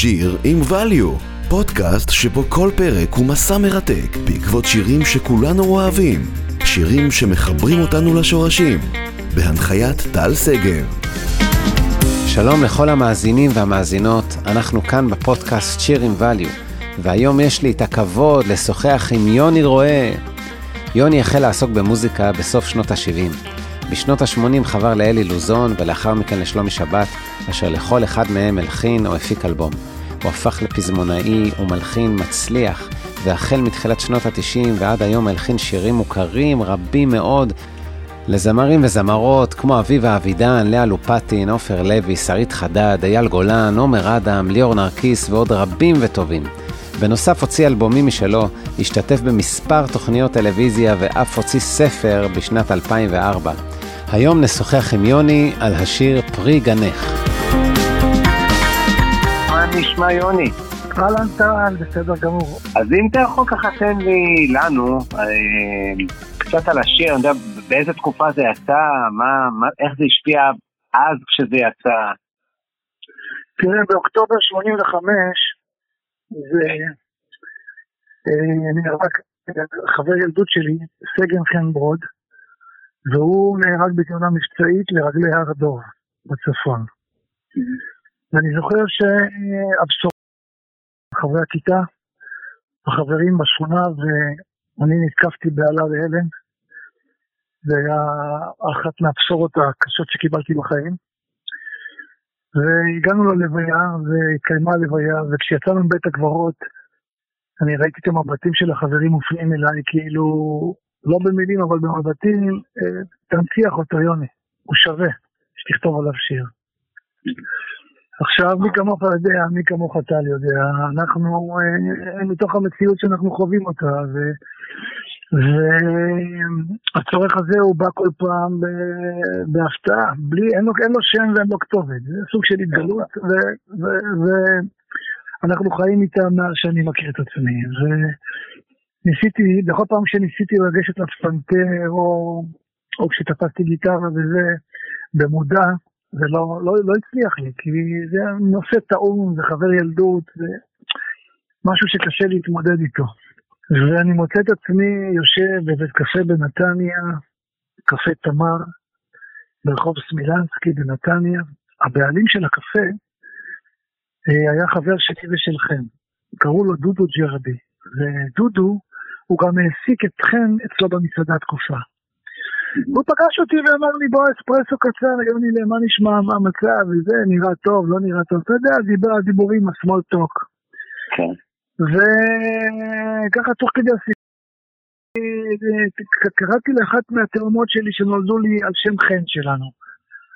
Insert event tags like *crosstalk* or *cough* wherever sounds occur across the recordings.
שיר עם value, פודקאסט שבו כל פרק הוא מסע מרתק בעקבות שירים שכולנו אוהבים, שירים שמחברים אותנו לשורשים, בהנחיית טל שגב. שלום לכל המאזינים והמאזינות, אנחנו כאן בפודקאסט שיר עם value, והיום יש לי את הכבוד לשוחח עם יוני רואה. יוני החל לעסוק במוזיקה בסוף שנות ה-70. בשנות ה-80 חבר לאלי לוזון ולאחר מכן לשלומי שבת, אשר לכל אחד מהם הלחין או הפיק אלבום. הוא הפך לפזמונאי ומלחין מצליח, והחל מתחילת שנות ה-90 ועד היום הלחין שירים מוכרים רבים מאוד לזמרים וזמרות כמו אביבה אבידן, לאה לופטין, עופר לוי, שרית חדד, אייל גולן, עומר אדם, ליאור נרקיס ועוד רבים וטובים. בנוסף הוציא אלבומים משלו, השתתף במספר תוכניות טלוויזיה ואף הוציא ספר בשנת 2004. היום נשוחח עם יוני על השיר פרי גנך. נשמע יוני? אהלן טל, בסדר גמור. אז אם אתה יכול ככה תן לי, לנו, אה, קצת על השיר, אני יודע באיזה תקופה זה יצא, מה, מה, איך זה השפיע אז כשזה יצא. תראה, באוקטובר 85, זה... אה, אני רק, חבר ילדות שלי, סגן חן ברוד, והוא נהרג בתאונה מבצעית לרגלי הר דוב בצפון. ואני זוכר שהבשורה, חברי הכיתה, החברים בשכונה, ואני נתקפתי בעלה להלם. זה היה אחת מהבשורות הקשות שקיבלתי בחיים. והגענו ללוויה, והתקיימה הלוויה, וכשיצאנו מבית הקברות, אני ראיתי את המבטים של החברים מופנים אליי, כאילו לא במילים, אבל במבטים, אה, תנציח אותו, יוני. הוא שווה שתכתוב עליו שיר. עכשיו, מי כמוך יודע, מי כמוך טל יודע, אנחנו, אה, מתוך המציאות שאנחנו חווים אותה, ו... והצורך הזה הוא בא כל פעם בהפתעה, בלי, אין לו, אין לו שם ואין לו כתובת, זה סוג של התגלות, ואנחנו חיים איתה מאז שאני מכיר את עצמי. ניסיתי, בכל פעם שניסיתי לגשת לפסנתר, או, או כשתפסתי גיטרה וזה, במודע, זה לא, לא, הצליח לי, כי זה נושא טעון, זה חבר ילדות, זה משהו שקשה להתמודד איתו. ואני מוצא את עצמי יושב בבית קפה בנתניה, קפה תמר, ברחוב סמילנסקי בנתניה. הבעלים של הקפה אה, היה חבר שלי ושלכם, קראו לו דודו ג'רבי. ודודו הוא גם העסיק את חן אצלו במסעדה תקופה. *laughs* הוא פגש אותי ואמר לי בוא אספרסו קצר, יוני למה נשמע, מה המצב, וזה, נראה טוב, לא נראה טוב, אתה יודע, דיבר על דיבורים, השמאל טוק. כן. וככה תוך כדי הסיפור, קראתי לאחת מהתאומות שלי שנולדו לי על שם חן שלנו.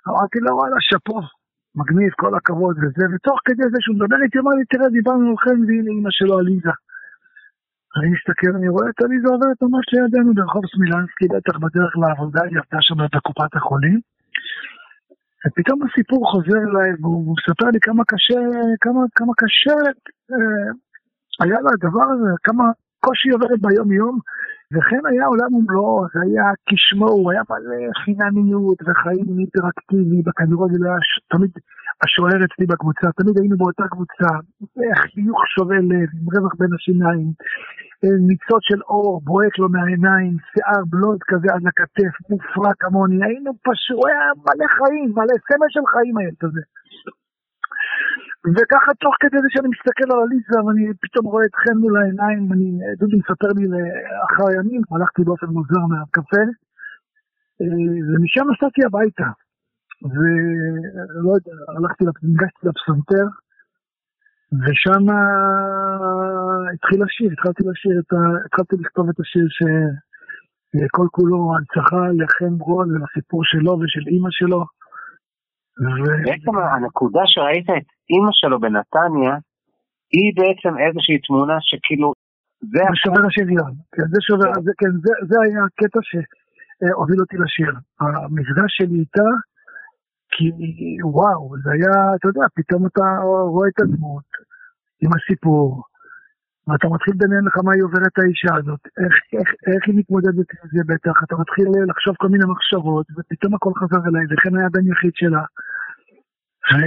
אמרתי לו, וואלה, שאפו, מגניב, כל הכבוד וזה, ותוך כדי זה שהוא מדבר איתי, אמר לי, תראה, דיברנו על חן והנה אמא שלו עליזה. אני מסתכל, אני רואה את עליזה עוברת ממש לידינו ברחוב סמילנסקי, בטח בדרך לעבודה, היא עבדה שם בקופת החולים. ופתאום הסיפור חוזר אליי, והוא מספר לי כמה קשה, כמה, כמה קשה אה, היה לה הדבר הזה, כמה קושי עוברת ביום יום, וכן היה עולם ומלואו, זה היה כשמו, הוא היה מלא חינניות וחיים היפראקטיבי, בכדורגל היה תמיד השוער אצלי בקבוצה, תמיד היינו באותה קבוצה, חיוך שובה לב, עם רווח בין השיניים, אה, ניצות של אור, בוהק לו מהעיניים, שיער בלוד כזה עד לכתף, מופרע כמוני, היינו פשוט, הוא היה מלא חיים, מלא סמל של חיים הילד הזה. וככה תוך כדי זה שאני מסתכל על עליזה ואני פתאום רואה אתכם מול העיניים, אני, דודי מספר לי לאחר הימים, הלכתי באופן מוזר מהקפה, אה, ומשם נסעתי הביתה. ולא יודע, הלכתי, ניגשתי לפסנתר, ושם התחיל השיר, התחלתי לשיר את ה... התחלתי לכתוב את השיר שכל כולו הנצחה לחן ברון ולסיפור שלו ושל אימא שלו. בעצם הנקודה שראית את אימא שלו בנתניה, היא בעצם איזושהי תמונה שכאילו... זה שובר השוויון, כן, זה שובר, זה, כן, זה, זה היה הקטע שהוביל אותי לשיר. המפגש שלי איתה, כי וואו, זה היה, אתה יודע, פתאום אתה רואה את הדמות עם הסיפור, ואתה מתחיל לדמיין לך מה היא עוברת האישה הזאת, איך, איך, איך היא מתמודדת עם זה בטח, אתה מתחיל לחשוב כל מיני מחשבות, ופתאום הכל חזר אליי, וכן היה בן יחיד שלה.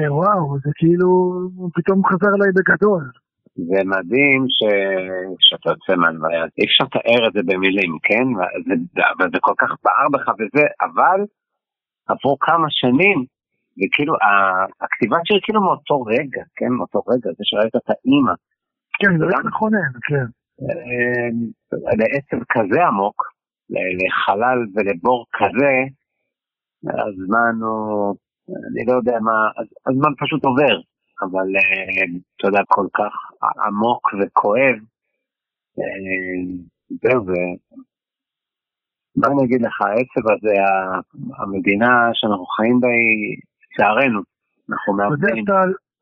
וואו, זה כאילו, פתאום חזר אליי בגדול. זה מדהים ש... שאתה יוצא מהלוויה, אי אפשר לתאר את זה במילים, כן? זה, אבל זה כל כך בער בך וזה, אבל עבור כמה שנים, וכאילו הכתיבת שיר כאילו מאותו רגע, כן? מאותו רגע, זה שראית את האימא. כן, זה לא מכונן, כן. אה, לעצם כזה עמוק, לחלל ולבור כזה, הזמן הוא, אני לא יודע מה, הזמן פשוט עובר, אבל אה, אתה יודע, כל כך עמוק וכואב. אה, זהו, זה... מה אני אגיד לך, העצב הזה, המדינה שאנחנו חיים בה היא, לצערנו, אנחנו מאבדים.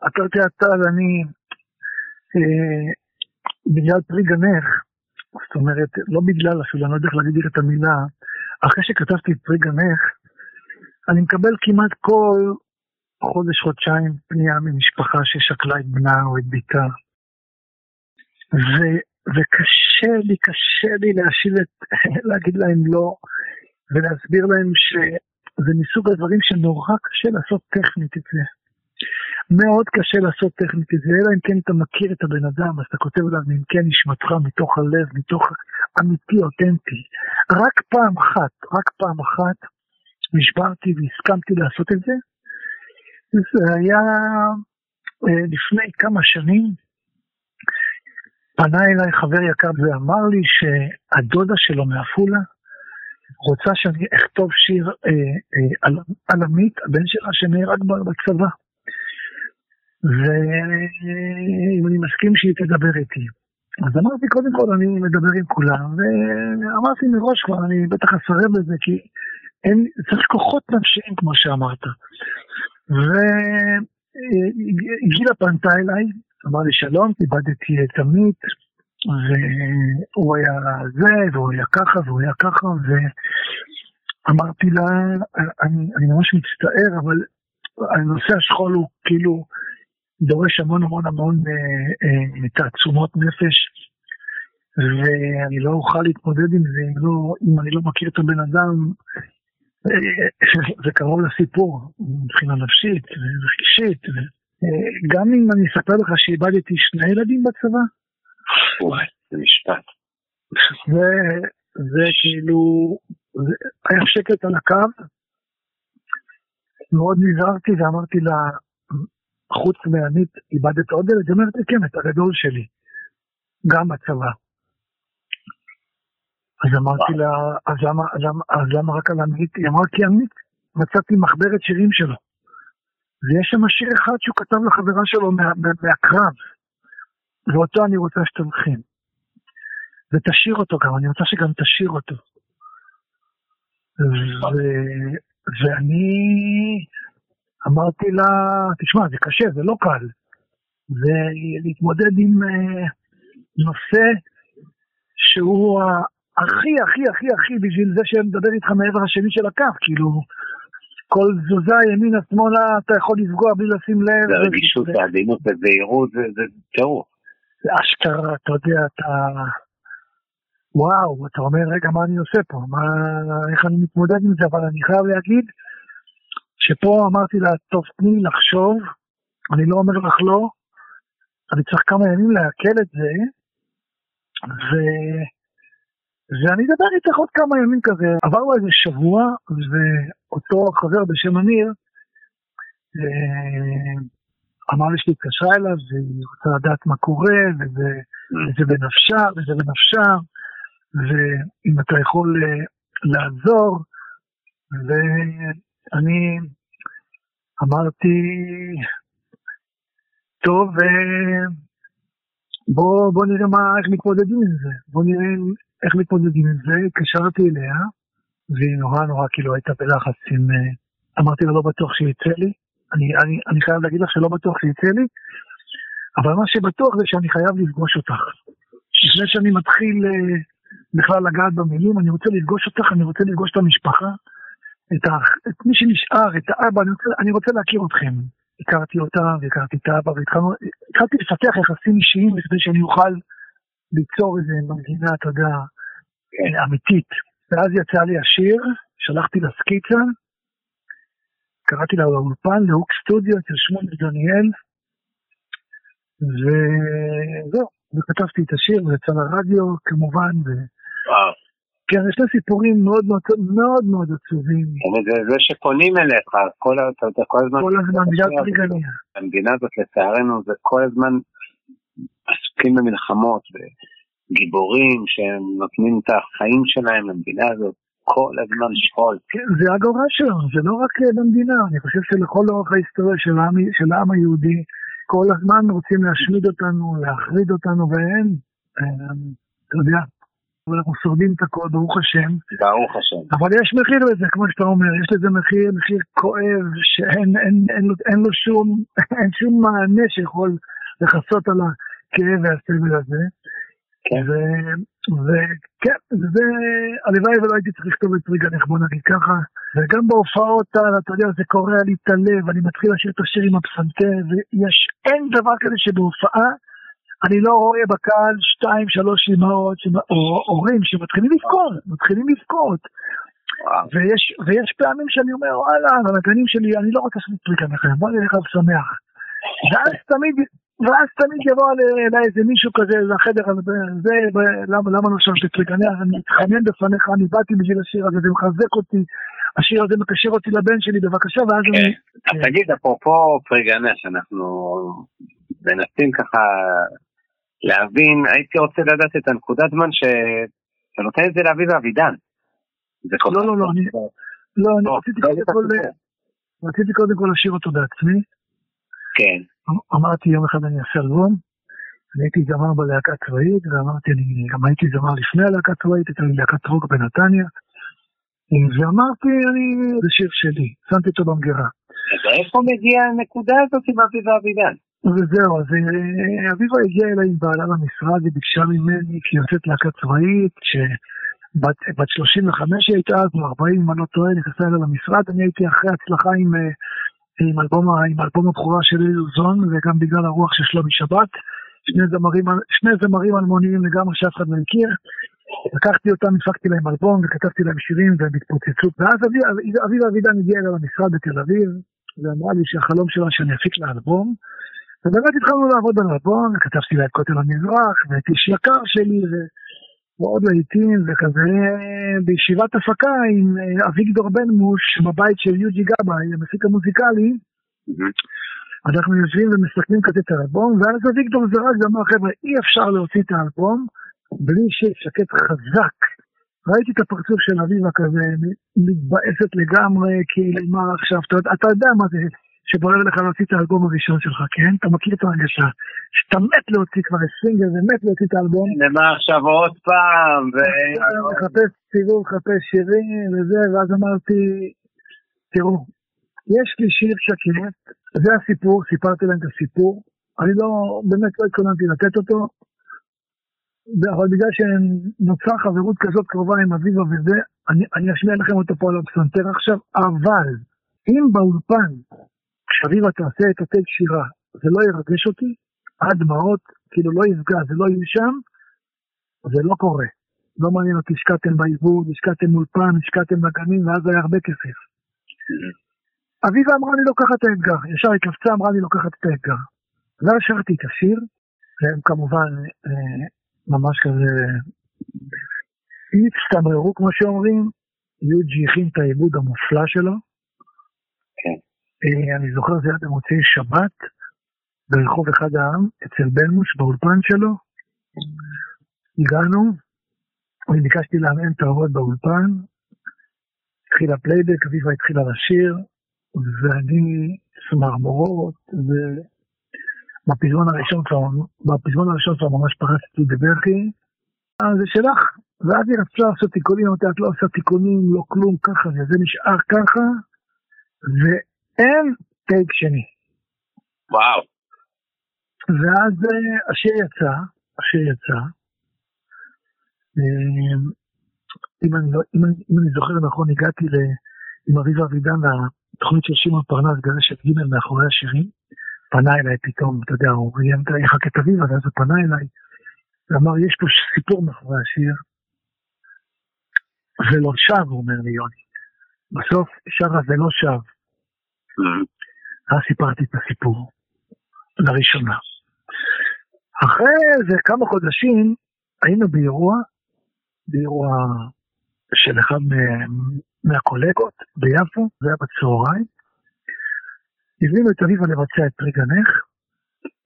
אתה יודע, טל, אני, אה, בגלל פרי גנך, זאת אומרת, לא בגלל אפילו, אני לא יודע איך להגיד את המילה, אחרי שכתבתי את פרי גנך, אני מקבל כמעט כל חודש, חודשיים פנייה ממשפחה ששקלה את בנה או את ביתה. ו, וקשה לי, קשה לי להשיב את, *laughs* להגיד להם לא, ולהסביר להם שזה מסוג הדברים שנורא קשה לעשות טכנית את זה. מאוד קשה לעשות טכנית את זה, אלא אם כן אתה מכיר את הבן אדם, אז אתה כותב עליו אם כן נשמתך מתוך הלב, מתוך אמיתי, אותנטי. רק פעם אחת, רק פעם אחת, נשברתי והסכמתי לעשות את זה. זה היה אה, לפני כמה שנים, פנה אליי חבר יקר ואמר לי שהדודה שלו מעפולה רוצה שאני אכתוב שיר אה, אה, על, על עמית, הבן שלה שנהרג בצבא. ואם אני מסכים שהיא תדבר איתי. אז אמרתי, קודם כל אני מדבר עם כולם, ואמרתי מראש כבר, אני בטח אסרב לזה, כי אין, צריך כוחות נפשיים, כמו שאמרת. וגילה פנתה אליי, אמר לי שלום, איבדתי את עמית, והוא היה זה, והוא היה ככה, והוא היה ככה, ואמרתי לה, אני, אני ממש מצטער, אבל הנושא השכול הוא כאילו דורש המון המון המון אה, אה, תעצומות נפש, ואני לא אוכל להתמודד עם זה אם, לא, אם אני לא מכיר את הבן אדם. זה קרוב לסיפור, מבחינה נפשית ורגשית. אה, גם אם אני אספר לך שאיבדתי שני ילדים בצבא, וואי, זה משפט. זה, זה כאילו, זה, היה שקט על הקו, מאוד נזהרתי ואמרתי לה, חוץ מעמית, איבדת עוד ילד? היא אומרת, כן, את הגדול שלי, גם בצבא. אז אמרתי לה, אז למה, למה, אז למה רק על עמית? היא אמרה, כי עמית, מצאתי מחברת שירים שלו. ויש שם שיר אחד שהוא כתב לחברה שלו מה, מה, מהקרב, ואותו אני רוצה שתלכם. ותשאיר אותו גם, אני רוצה שגם תשאיר אותו. ו... ואני אמרתי לה, תשמע, זה קשה, זה לא קל. ולהתמודד עם uh, נושא שהוא הכי, הכי, הכי, הכי בשביל זה שמדבר איתך מעבר השני של הקו, כאילו, כל תזוזה ימינה שמאלה אתה יכול לפגוע בלי לשים לב. זה רגישות, זה עדינות וזהירות, זה טירוף. זה אשכרה, אתה יודע, אתה... וואו, אתה אומר, רגע, מה אני עושה פה? מה, איך אני מתמודד עם זה? אבל אני חייב להגיד שפה אמרתי לה, טוב, תני לחשוב, אני לא אומר לך לא, אני צריך כמה ימים לעכל את זה, ו... ואני אדבר איתך עוד כמה ימים כזה. עברנו איזה שבוע, ואותו חבר בשם אמיר, אה, אמר לי שהיא התקשרה אליו, והיא רוצה לדעת מה קורה, וזה, וזה בנפשה, וזה בנפשה, ואם אתה יכול אה, לעזור, ואני אמרתי, טוב, אה, בוא, בוא נראה מה, איך מתמודדים עם זה, בוא נראה איך מתמודדים עם זה, התקשרתי אליה, והיא נורא נורא כאילו הייתה בלחץ עם... אה, אמרתי לה לא בטוח שיצא לי, אני, אני, אני חייב להגיד לך שלא בטוח שיצא לי, אבל מה שבטוח זה שאני חייב לפגוש אותך. לפני שאני מתחיל uh, בכלל לגעת במילים, אני רוצה לפגוש אותך, אני רוצה לפגוש את המשפחה, את, ה, את מי שנשאר, את האבא, אני רוצה, אני רוצה להכיר אתכם. הכרתי אותה והכרתי את האבא, והתחלתי לפתח יחסים אישיים כדי שאני אוכל ליצור איזה מנגינה, אתה יודע, אמיתית. ואז יצא לי השיר, שלחתי לה סקיצה, קראתי לה לאולפן, להוק סטודיו אצל שמוליק דניאל, וזהו, וכתבתי את השיר, זה יצא לרדיו כמובן, ו... כן, יש לה סיפורים מאוד מאוד מאוד מאוד עצובים. זה, זה שפונים אליך, כל, כל הזמן... כל הזמן, בגלל פריגניה. המדינה הזאת לצערנו זה כל הזמן עסוקים במלחמות וגיבורים שהם נותנים את החיים שלהם למדינה הזאת, כל הזמן שכול. כן, זה הגורל שלנו, זה לא רק אה, במדינה, אני חושב שלכל אורך ההיסטוריה של העם, של העם היהודי, כל הזמן רוצים להשמיד אותנו, להחריד אותנו, ואין, אה, אתה יודע, אבל אנחנו שורדים את הכל, ברוך השם. ברוך השם. אבל יש מחיר לזה, כמו שאתה אומר, יש לזה מחיר, מחיר כואב, שאין אין, אין, לו, אין לו שום, *laughs* אין שום מענה שיכול לכסות על הכאב והסבל הזה. כן. וכן, זה, הלוואי ולא הייתי צריך לכתוב את פריגנך, בוא נגיד ככה. וגם בהופעות, אתה יודע, זה קורע לי את הלב, אני מתחיל לשיר את השיר עם הפסנתר, ויש, אין דבר כזה שבהופעה אני לא רואה בקהל שתיים, שלוש אמהות, או הורים שמתחילים לבכות, מתחילים לבכות. ויש, ויש פעמים שאני אומר, וואלה, הנגנים שלי, אני לא רוצה לעשות טריק עליכם, בוא נלך על שמח. ואז תמיד, ואז תמיד יבוא אל- אליי איזה מישהו כזה לחדר, הזה, זה, למה, למה לא שמת טריק? אני, מתחנן בפניך, אני באתי בשביל השיר הזה, זה מחזק אותי, השיר הזה מקשר אותי לבן שלי, בבקשה, ואז כן. אני... אז תגיד, אפרופו פריגנש, אנחנו מנסים ככה להבין, הייתי רוצה לדעת את הנקודת זמן שאתה נותן את זה לאביב אבידן. לא, לא, לא, אני- לא, אני טוב, רציתי לא קודם כל. רציתי קודם כל לשיר אותו בעצמי. כן, אמרתי יום אחד אני אעשה אלבום, אני הייתי זמר בלהקה צבאית, ואמרתי, אני גם הייתי זמר לפני הלהקה הצבאית, הייתה לי להקת רוק בנתניה, ואמרתי, אני, זה שיר שלי, שמתי אותו במגירה. אז איפה מגיעה הנקודה הזאת עם אביב אבידן? וזהו, אז אה, אביבה הגיעה אליי עם בעלה למשרד, היא ביקשה ממני, כי יוצאת להקה צבאית, שבת בת 35 היא הייתה אז, או 40 אם אני לא טועה, נכנסה אליי למשרד, אני הייתי אחרי הצלחה עם, אה, עם, אלבום, עם אלבום הבכורה של אילוזון, וגם בגלל הרוח של שלומי שבת, שני זמרים, שני זמרים אלמוניים לגמרי שאף אחד לא הכיר. לקחתי אותם, הפקתי להם אלבום וכתבתי להם שירים והם התפוצצו. ואז אביבה אביבה אבידן הגיעה אליי למשרד בתל אביב, ואמרה לי שהחלום שלה שאני אפיק לה אלבום. ובאמת התחלנו לעבוד על אלבום, וכתבתי לה את כותל המזרח, ואת איש יקר שלי, ו- ועוד להיטים, וכזה בישיבת הפקה עם אה, אביגדור בן מוש, בבית של יוג'י גבאי, המפיק המוזיקלי, אנחנו יושבים ומסתכלים כזה את האלבום, ואז אביגדור זרק ואמר, חבר'ה, אי אפשר להוציא את האלבום בלי שיר שקט חזק. ראיתי את הפרצוף של אביבה כזה, מתבאסת לגמרי, כאילו, מה עכשיו, אתה יודע מה זה, שבוער לך להוציא את האלבום הראשון שלך, כן? אתה מכיר את ההרגשה, שאתה מת להוציא כבר סינגל ומת להוציא את האלבום, למה עכשיו עוד פעם? ו- מחפש סיבוב, מחפש שירים וזה, ואז אמרתי, תראו, יש לי שיר שקט, זה הסיפור, סיפרתי להם את הסיפור, אני לא, באמת לא התכוננתי לתת אותו, אבל בגלל שנוצרה חברות כזאת קרובה עם אביבה וזה, אני, אני אשמיע לכם אותו פה על הפסנתר עכשיו, אבל אם באולפן, כשאביבה תעשה את הטייק שירה, זה לא ירגש אותי, עד דמעות, כאילו לא יפגע, זה לא יהיה שם, זה לא קורה. לא מעניין אותי, השקעתם בעיבוד, השקעתם אולפן, השקעתם נגנים, ואז היה הרבה כסף. אביבה אמרה לי לוקחת את האתגר, ישר היא קפצה, אמרה לי לוקחת את האתגר. ואז שרתי את השיר, והם כמובן אה, ממש כזה הצטמררו כמו שאומרים, יוג'י הכין את העיבוד המופלא שלו. אה, אני זוכר זה היה במוצאי שבת, ברחוב אחד העם, אצל בלמוש, באולפן שלו. הגענו, אני ביקשתי לעמעם את האורות באולפן, התחיל ה playback, אביבה התחילה לשיר, ואני צמרמורות, ובפזמון הראשון כבר, בפזמון הראשון כבר ממש פרצתי בבכי, אה, זה שלך, ואז היא רצתה לעשות תיקונים, אמרתי, את לא עושה תיקונים, לא כלום, ככה זה, זה נשאר ככה, ואין take שני. וואו. ואז אה, השיר יצא, השיר יצא, אה, אם אני, לא, אם, אני, אם אני זוכר נכון, הגעתי ל, עם אביב אבידן לתוכנית של שמעון פרנס, גרשת ג' מאחורי השירים, פנה אליי פתאום, אתה יודע, הוא ראיין איך אביבה, ואז הוא פנה אליי, ואמר, יש פה סיפור מאחורי השיר, ולא שב, הוא אומר לי, יוני. בסוף שרה זה לא שב. אז סיפרתי את הסיפור לראשונה. אחרי איזה כמה חודשים היינו באירוע, באירוע של אחד מהקולגות ביפו, זה היה בצהריים. הזמינו את אביבה לבצע את פרי גנך,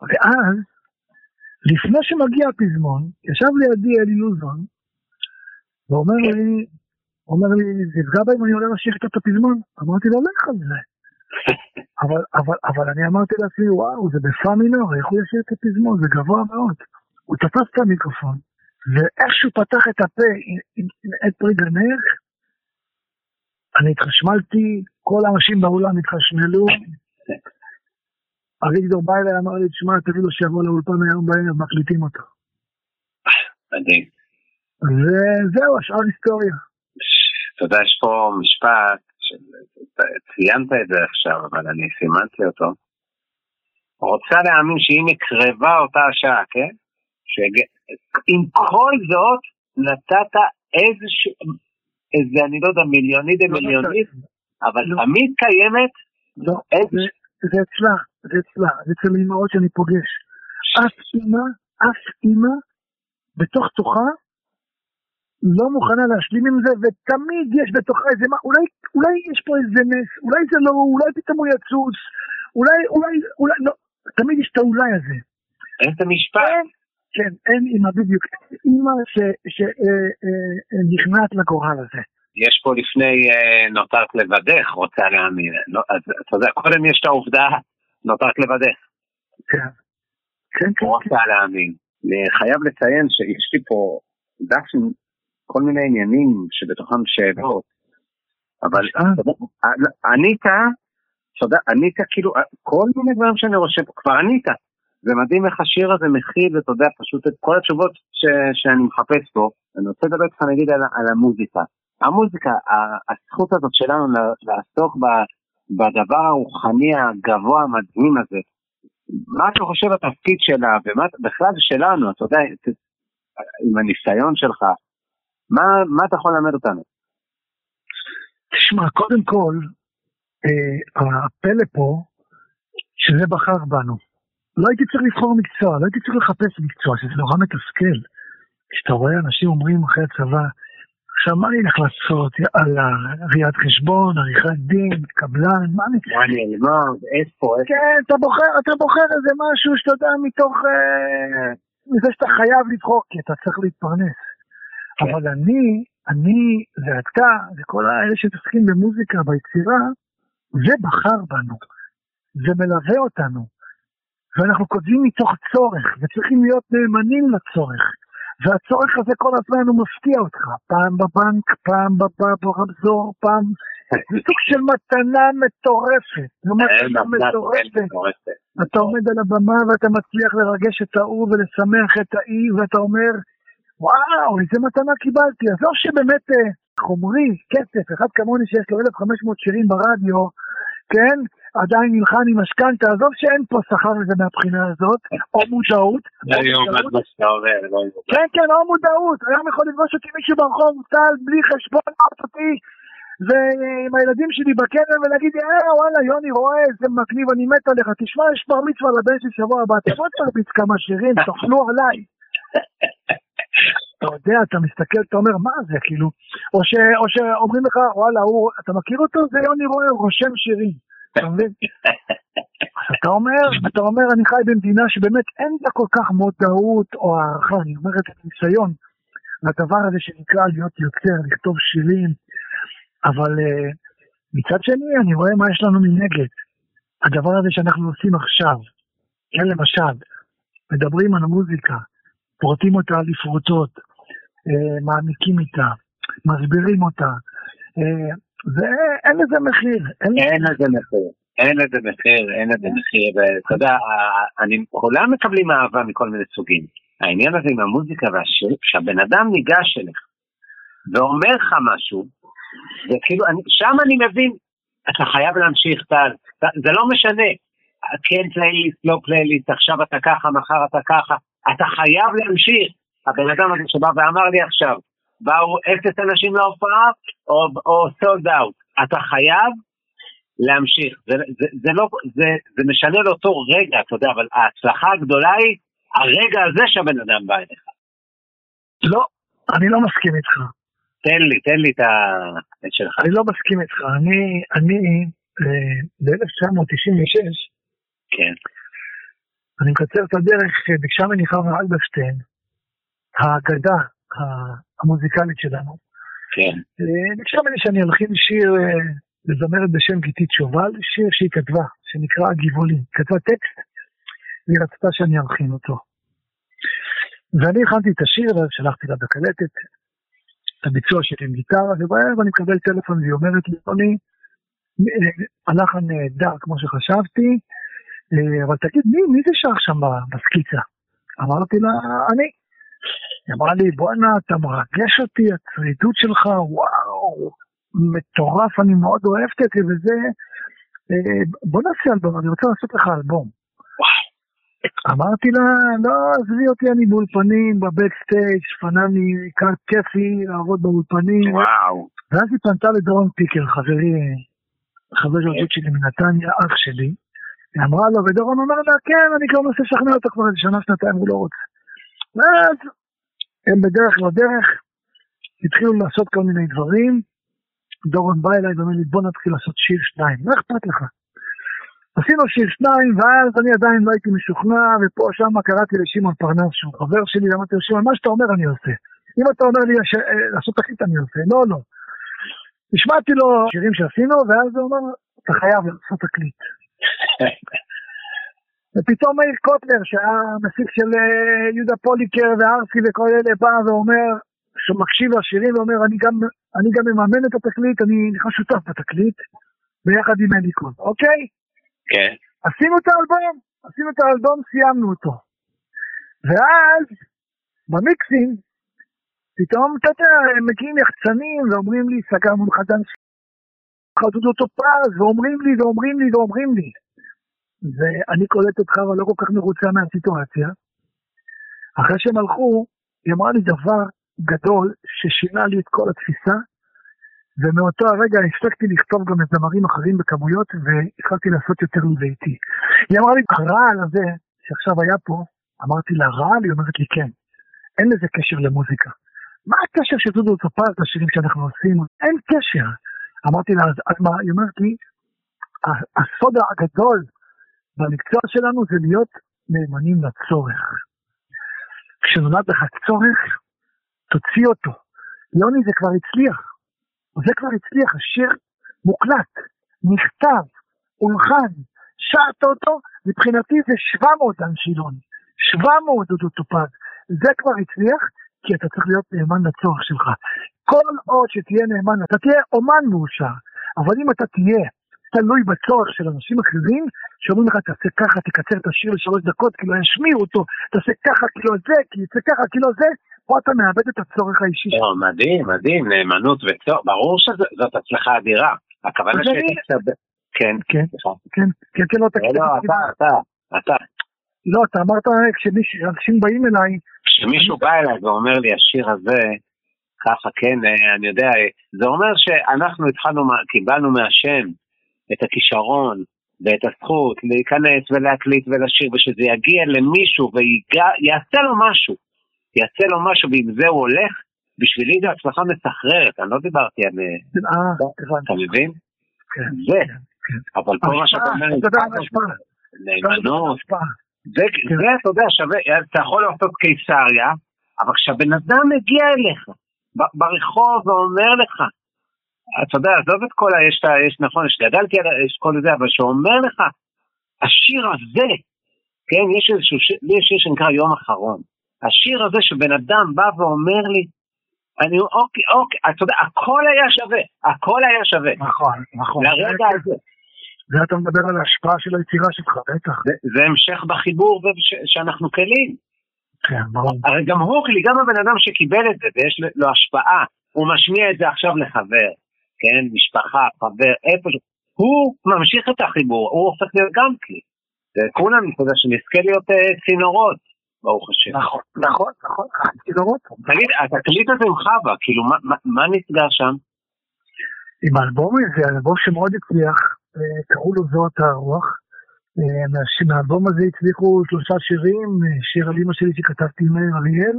ואז, לפני שמגיע הפזמון, ישב לידי אלי לוזון, ואומר לי, אומר לי, זה יפגע בהם, אני עולה לשיר את הפזמון. אמרתי לו, לך על זה. אבל, אבל, אבל אני אמרתי לעצמי, וואו, זה בפא מינור, איך הוא ישיר את הפזמון? זה גבוה מאוד. הוא תפס את המיקרופון, ואיך שהוא פתח את הפה עם את פרי גנך, אני התחשמלתי, כל האנשים באולם התחשמלו. אביגדור בא אליי, אמר לי, תשמע, תגיד לו שיבוא לאולפן היום בערב, מקליטים אותו. מדהים. וזהו, השאר היסטוריה. אתה יודע, יש פה משפט, ציינת את זה עכשיו, אבל אני סימנתי אותו. רוצה להאמין שאם יקרבה אותה השעה, כן? שעם כל זאת נתת איזשהו, איזה, אני לא יודע, מיליונית דמיליונית, אבל תמיד קיימת לא, זה אצלה, זה אצלה, זה אצל אמהות שאני פוגש. אף אימא, אף אימא, בתוך תוכה, לא מוכנה להשלים עם זה, ותמיד יש בתוכה איזה מה, אולי, אולי יש פה איזה נס, אולי זה לא, אולי פתאום הוא יצוץ, אולי, אולי, אולי, לא, תמיד יש את האולי הזה. אין את המשפט. כן, אין אימא בדיוק, אימא שנכנעת לגורל הזה. יש פה לפני אה, נותרת לבדך, רוצה להאמין. לא, אז אתה יודע, קודם יש את העובדה, נותרת לבדך. כן. כן, כן. רוצה כן. להאמין. חייב לציין שיש לי פה דף כל מיני עניינים שבתוכם שאלות, אבל ענית, אתה יודע, ענית כאילו, כל מיני דברים שאני רושם כבר ענית. זה מדהים איך השיר הזה מכיל, אתה יודע, פשוט את כל התשובות ש, שאני מחפש פה. אני רוצה לדבר איתך נגיד על, על המוזיקה. המוזיקה, הזכות הזאת שלנו לעסוק בדבר הרוחני הגבוה המדהים הזה, מה אתה חושב התפקיד שלה, ובכלל שלנו, אתה יודע, עם הניסיון שלך, מה, מה אתה יכול ללמד אותנו? תשמע, קודם כל, אה, הפלא פה, שזה בחר בנו. לא הייתי צריך לבחור מקצוע, לא הייתי צריך לחפש מקצוע, שזה נורא מתסכל. כשאתה רואה אנשים אומרים אחרי הצבא, עכשיו מה אני הולך לעשות? יאללה, ראיית חשבון, עריכת דין, קבלן, מה אני? מה אני אלמד, איפה, איפה? כן, אתה בוחר, אתה בוחר איזה משהו שאתה יודע מתוך... אה, מזה שאתה חייב לבחור, כי אתה צריך להתפרנס. כן. אבל אני, אני ואתה, וכל האלה שמתעסקים במוזיקה, ביצירה, זה בחר בנו. זה מלווה אותנו. ואנחנו כותבים מתוך צורך, וצריכים להיות נאמנים לצורך. והצורך הזה כל הזמן הוא מפתיע אותך, פעם בבנק, פעם ברמזור, פעם... זה סוג של מתנה מטורפת, זו מתנה מטורפת. אתה עומד על הבמה ואתה מצליח לרגש את ההוא ולשמח את האי, ואתה אומר, וואו, איזה מתנה קיבלתי. עזוב שבאמת אה, חומרי, כסף, אחד כמוני שיש לו 1,500 שירים ברדיו, כן? עדיין נלחם עם משכנתה, עזוב שאין פה שכר לזה מהבחינה הזאת, או מודעות. כן, כן, או מודעות. היום יכול לפגוש אותי מישהו ברחוב, טל, בלי חשבון, אותי, ועם הילדים שלי בקרן ולהגיד, אה, וואלה, יוני רואה איזה מגניב, אני מת עליך, תשמע, יש בר מצווה לבן של שבוע הבא, תבוא תרביץ כמה שירים, תאכלו עליי. אתה יודע, אתה מסתכל, אתה אומר, מה זה, כאילו, או, ש, או שאומרים לך, וואלה, הוא, אתה מכיר אותו? זה יוני רואה, הוא רושם שירים. אתה מבין? אתה אומר, אתה אומר, אני חי במדינה שבאמת אין לה כל כך מודעות או הערכה, אני אומר את הניסיון לדבר הזה שנקרא להיות יוצר, לכתוב שירים, אבל uh, מצד שני אני רואה מה יש לנו מנגד. הדבר הזה שאנחנו עושים עכשיו, כן למשל, מדברים על המוזיקה, פורטים אותה לפרוטות, uh, מעמיקים איתה, מסבירים אותה, ואין לזה מחיר. אין לזה מחיר. אין לזה מחיר, אין לזה מחיר, ואתה יודע, כולם מקבלים אהבה מכל מיני סוגים. העניין הזה עם המוזיקה והשיר, כשהבן אדם ניגש אליך ואומר לך משהו, וכאילו, אני, שם אני מבין, אתה חייב להמשיך, טל, זה לא משנה, כן פלייליסט, לא פלייליסט, עכשיו אתה ככה, מחר אתה ככה, אתה חייב להמשיך. הבן אדם הזה שבא ואמר לי עכשיו, באו אפס אנשים להופעה או, או סולד אאוט. אתה חייב להמשיך. זה, זה, זה, לא, זה, זה משנה לאותו רגע, אתה יודע, אבל ההצלחה הגדולה היא הרגע הזה שהבן אדם בא אליך. לא, אני לא מסכים איתך. תן לי, תן לי את ה... את שלך. אני לא מסכים איתך. אני, אני אה, ב-1996, כן, אני מקצר את הדרך, אה, ביקשה ממני חווה אלברשטיין, האגדה המוזיקלית שלנו, כן, אה, ביקשה ממני שאני אלחין שיר אה, לזמרת בשם גיתית שובל, שיר שהיא כתבה, שנקרא הגבעולים. כתבה טקסט, והיא רצתה שאני אלחין אותו. ואני הכנתי את השיר, שלחתי לה בקלטת, את הביצוע שלי עם גיטרה, ובערב אני מקבל טלפון והיא אומרת לי, אה, הלחן נהדר כמו שחשבתי, אבל תגיד, מי, מי זה שר שם בסקיצה? אמרתי לה, אני. היא אמרה לי, בואנה, אתה מרגש אותי, הצרידות שלך, וואו, מטורף, אני מאוד אוהבת את זה, וזה... אה, בוא נעשה אלבום, אני רוצה לעשות לך אלבום. אמרתי לה, לא, עזבי אותי, אני באולפנים, בבקסטייג', פנני, קארט כיפי, לעבוד באולפנים. וואו, ואז היא פנתה לדורון פיקר, חברי, חבר ילדות שלי מנתניה, אח שלי. היא אמרה לו, ודורון אומר לה, כן, אני כבר מנסה לשכנע אותו כבר איזה שנה, שנתיים, הוא לא רוצה. ואז הם בדרך לא דרך, התחילו לעשות כל מיני דברים. דורון בא אליי ואומר לי, בוא נתחיל לעשות שיר שניים, מה אכפת לך? עשינו שיר שניים, ואז אני עדיין לא הייתי משוכנע, ופה שם קראתי לשמעון פרנס, שהוא חבר שלי, ואמרתי לו, שמעון, מה שאתה אומר אני עושה. אם אתה אומר לי ש- אה, לעשות תקליט אני עושה, לא, לא. השמעתי לו שירים שעשינו, ואז הוא אמר, אתה חייב לעשות תקליט. ופתאום מאיר קוטלר, שהיה מפיק של אה, יהודה פוליקר וארסי וכל אלה, בא ואומר, שמקשיב לשירים ואומר, אני גם, אני גם מממן את התקליט, אני נכנס שותף בתקליט, ביחד עם אליקון, אוקיי? כן, עשינו את האלבום, עשינו את האלבום, סיימנו אותו. ואז, במיקסים, פתאום, אתה יודע, הם מגיעים יחצנים ואומרים לי, סגרנו לך דן חדוד אותו פז, ואומרים לי, ואומרים לי, ואומרים לי. ואני קולט אותך, אבל לא כל כך מרוצה מהסיטואציה. אחרי שהם הלכו, היא אמרה לי דבר גדול ששינה לי את כל התפיסה, ומאותו הרגע הפסקתי לכתוב גם לזמרים אחרים בכמויות, והתחלתי לעשות יותר מביתי. היא אמרה לי, הרעל הזה שעכשיו היה פה, אמרתי לה, רעל? היא אומרת לי, כן. אין לזה קשר למוזיקה. מה הקשר של דודו צופז לשירים שאנחנו עושים? אין קשר. אמרתי לה, אז, אז מה? היא אומרת לי, "ה- הסוד הגדול במקצוע שלנו זה להיות נאמנים לצורך. כשנולד לך צורך, תוציא אותו. יוני זה כבר הצליח. זה כבר הצליח, השיר מוקלט, נכתב, הולחן, שרת אותו, מבחינתי זה 700 דן שילון, 700 דודו טופז, זה כבר הצליח, כי אתה צריך להיות נאמן לצורך שלך. כל עוד שתהיה נאמן, אתה תהיה אומן מאושר, אבל אם אתה תהיה תלוי בצורך של אנשים אחרים, שאומרים לך תעשה ככה, תקצר את השיר לשלוש דקות, כי לא ישמיעו אותו, תעשה ככה, כי לא זה, כי יצא ככה, כי לא זה, פה אתה מאבד את הצורך האישי שלך. לא, מדהים, מדהים, נאמנות וצורך, ברור שזאת הצלחה אדירה. הכוונה קצת... כן, כן. כן, כן, כן, לא תגיד. לא, אתה, אתה, אתה. לא, אתה אמרת כשאנשים באים אליי, כשמישהו בא אליי ואומר לי, השיר הזה, ככה, כן, אה, אני יודע, זה אומר שאנחנו התחלנו, קיבלנו מהשם את הכישרון ואת הזכות להיכנס ולהקליט ולשיר, ושזה יגיע למישהו ויעשה לו משהו, יעשה לו משהו, ועם זה הוא הולך, בשבילי זו הצלחה מסחררת, אני לא דיברתי על... אה, אה, אתה. מבין? כן, זה. כן, כן. אבל פה מה שאתה אומר. נאמנות. זה, זה, אתה יודע, שווה, אתה יכול לעשות קיסריה, אבל כשהבן אדם מגיע אליך, ברחוב ואומר לך, אתה יודע, עזוב את כל ה... יש, יש נכון, יש גדלתי על יש כל זה, אבל שאומר לך, השיר הזה, כן, יש איזשהו שיר, לי יש שיר שנקרא יום אחרון. השיר הזה שבן אדם בא ואומר לי, אני, אוקיי, אוקיי, אתה יודע, הכל היה שווה, הכל היה שווה, נכון, נכון. לרגע הזה. זה אתה מדבר על ההשפעה של היצירה שלך, בטח. זה, זה המשך בחיבור שאנחנו כלים. כן. הרי גם הוא, גם הבן אדם שקיבל את זה ויש לו השפעה, הוא משמיע את זה עכשיו לחבר, כן, משפחה, חבר, איפה. הוא ממשיך את החיבור, הוא הופך להיות גם כלי. וכולם, אתה יודע, שנזכה להיות אה, צינורות, ברוך השם. נכון, נכון, נכון. צינורות. תגיד, התקליט הזה עם חווה, כאילו, מה נסגר שם? עם האלבום הזה, אלבום שמאוד הצליח, אה, קראו לו זאת הרוח. אה, מהאלבום הזה הצליחו שלושה שירים, שיר על אמא שלי שכתבתי עם מאיר אריאל,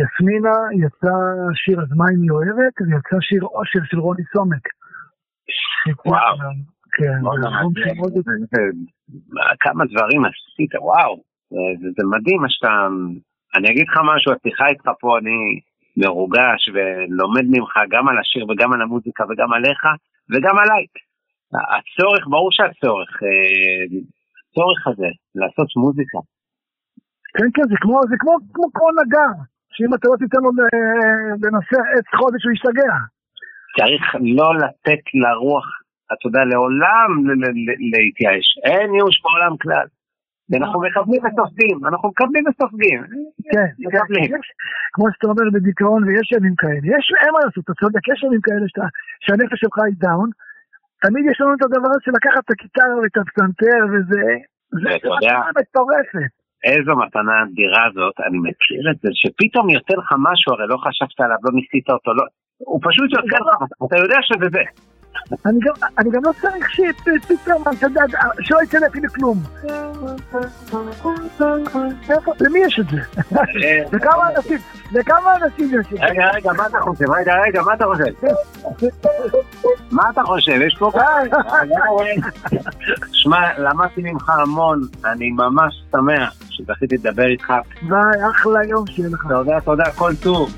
יסמינה, יצא שיר אז מה אם היא אוהבת, ויצא שיר אושר של רוני סומק. וואו. כן, כמה דברים עשית, וואו, זה מדהים מה שאתה, אני אגיד לך משהו, השיחה איתך פה, אני מרוגש ולומד ממך גם על השיר וגם על המוזיקה וגם עליך וגם עליי. הצורך, ברור שהצורך, אה, הצורך הזה לעשות מוזיקה. כן, כן, זה כמו, זה כמו, כמו, כמו נגר, שאם אתה לא תיתן לו לנסח עץ חודש הוא ישתגע. צריך לא לתת לרוח, אתה יודע, לעולם להתייאש. אין ייאוש בעולם כלל. אנחנו מכוונים וסופגים, אנחנו מכוונים וסופגים. כן, *laughs* מקבלים. כמו שאתה אומר בדיכאון ויש ימים כאלה, יש, אין מה לעשות, אתה צודק, יש ימים כאלה שהנפש שלך היא דאון, תמיד יש לנו את הדבר הזה של לקחת את הקיטרה ואת הפסנתר וזה, זה מתנה מטורפת. איזו מתנה אדירה זאת, אני מכיר את זה, שפתאום יוצא לך משהו, הרי לא חשבת עליו, לא ניסית אותו, לא, הוא פשוט יוצא לך, אתה יודע שזה זה. אני גם, אני גם לא צריך שפתאום, אתה יודע, שלא יצא לי אפילו כלום. למי יש את זה? לכמה אנשים, לכמה אנשים יש את זה? רגע, רגע, מה אתה חושב? רגע, רגע, מה אתה חושב? מה אתה חושב? יש פה... שמע, למדתי ממך המון, אני ממש שמח שזכיתי לדבר איתך. ביי, אחלה יום שיהיה לך. תודה, תודה, כל טוב.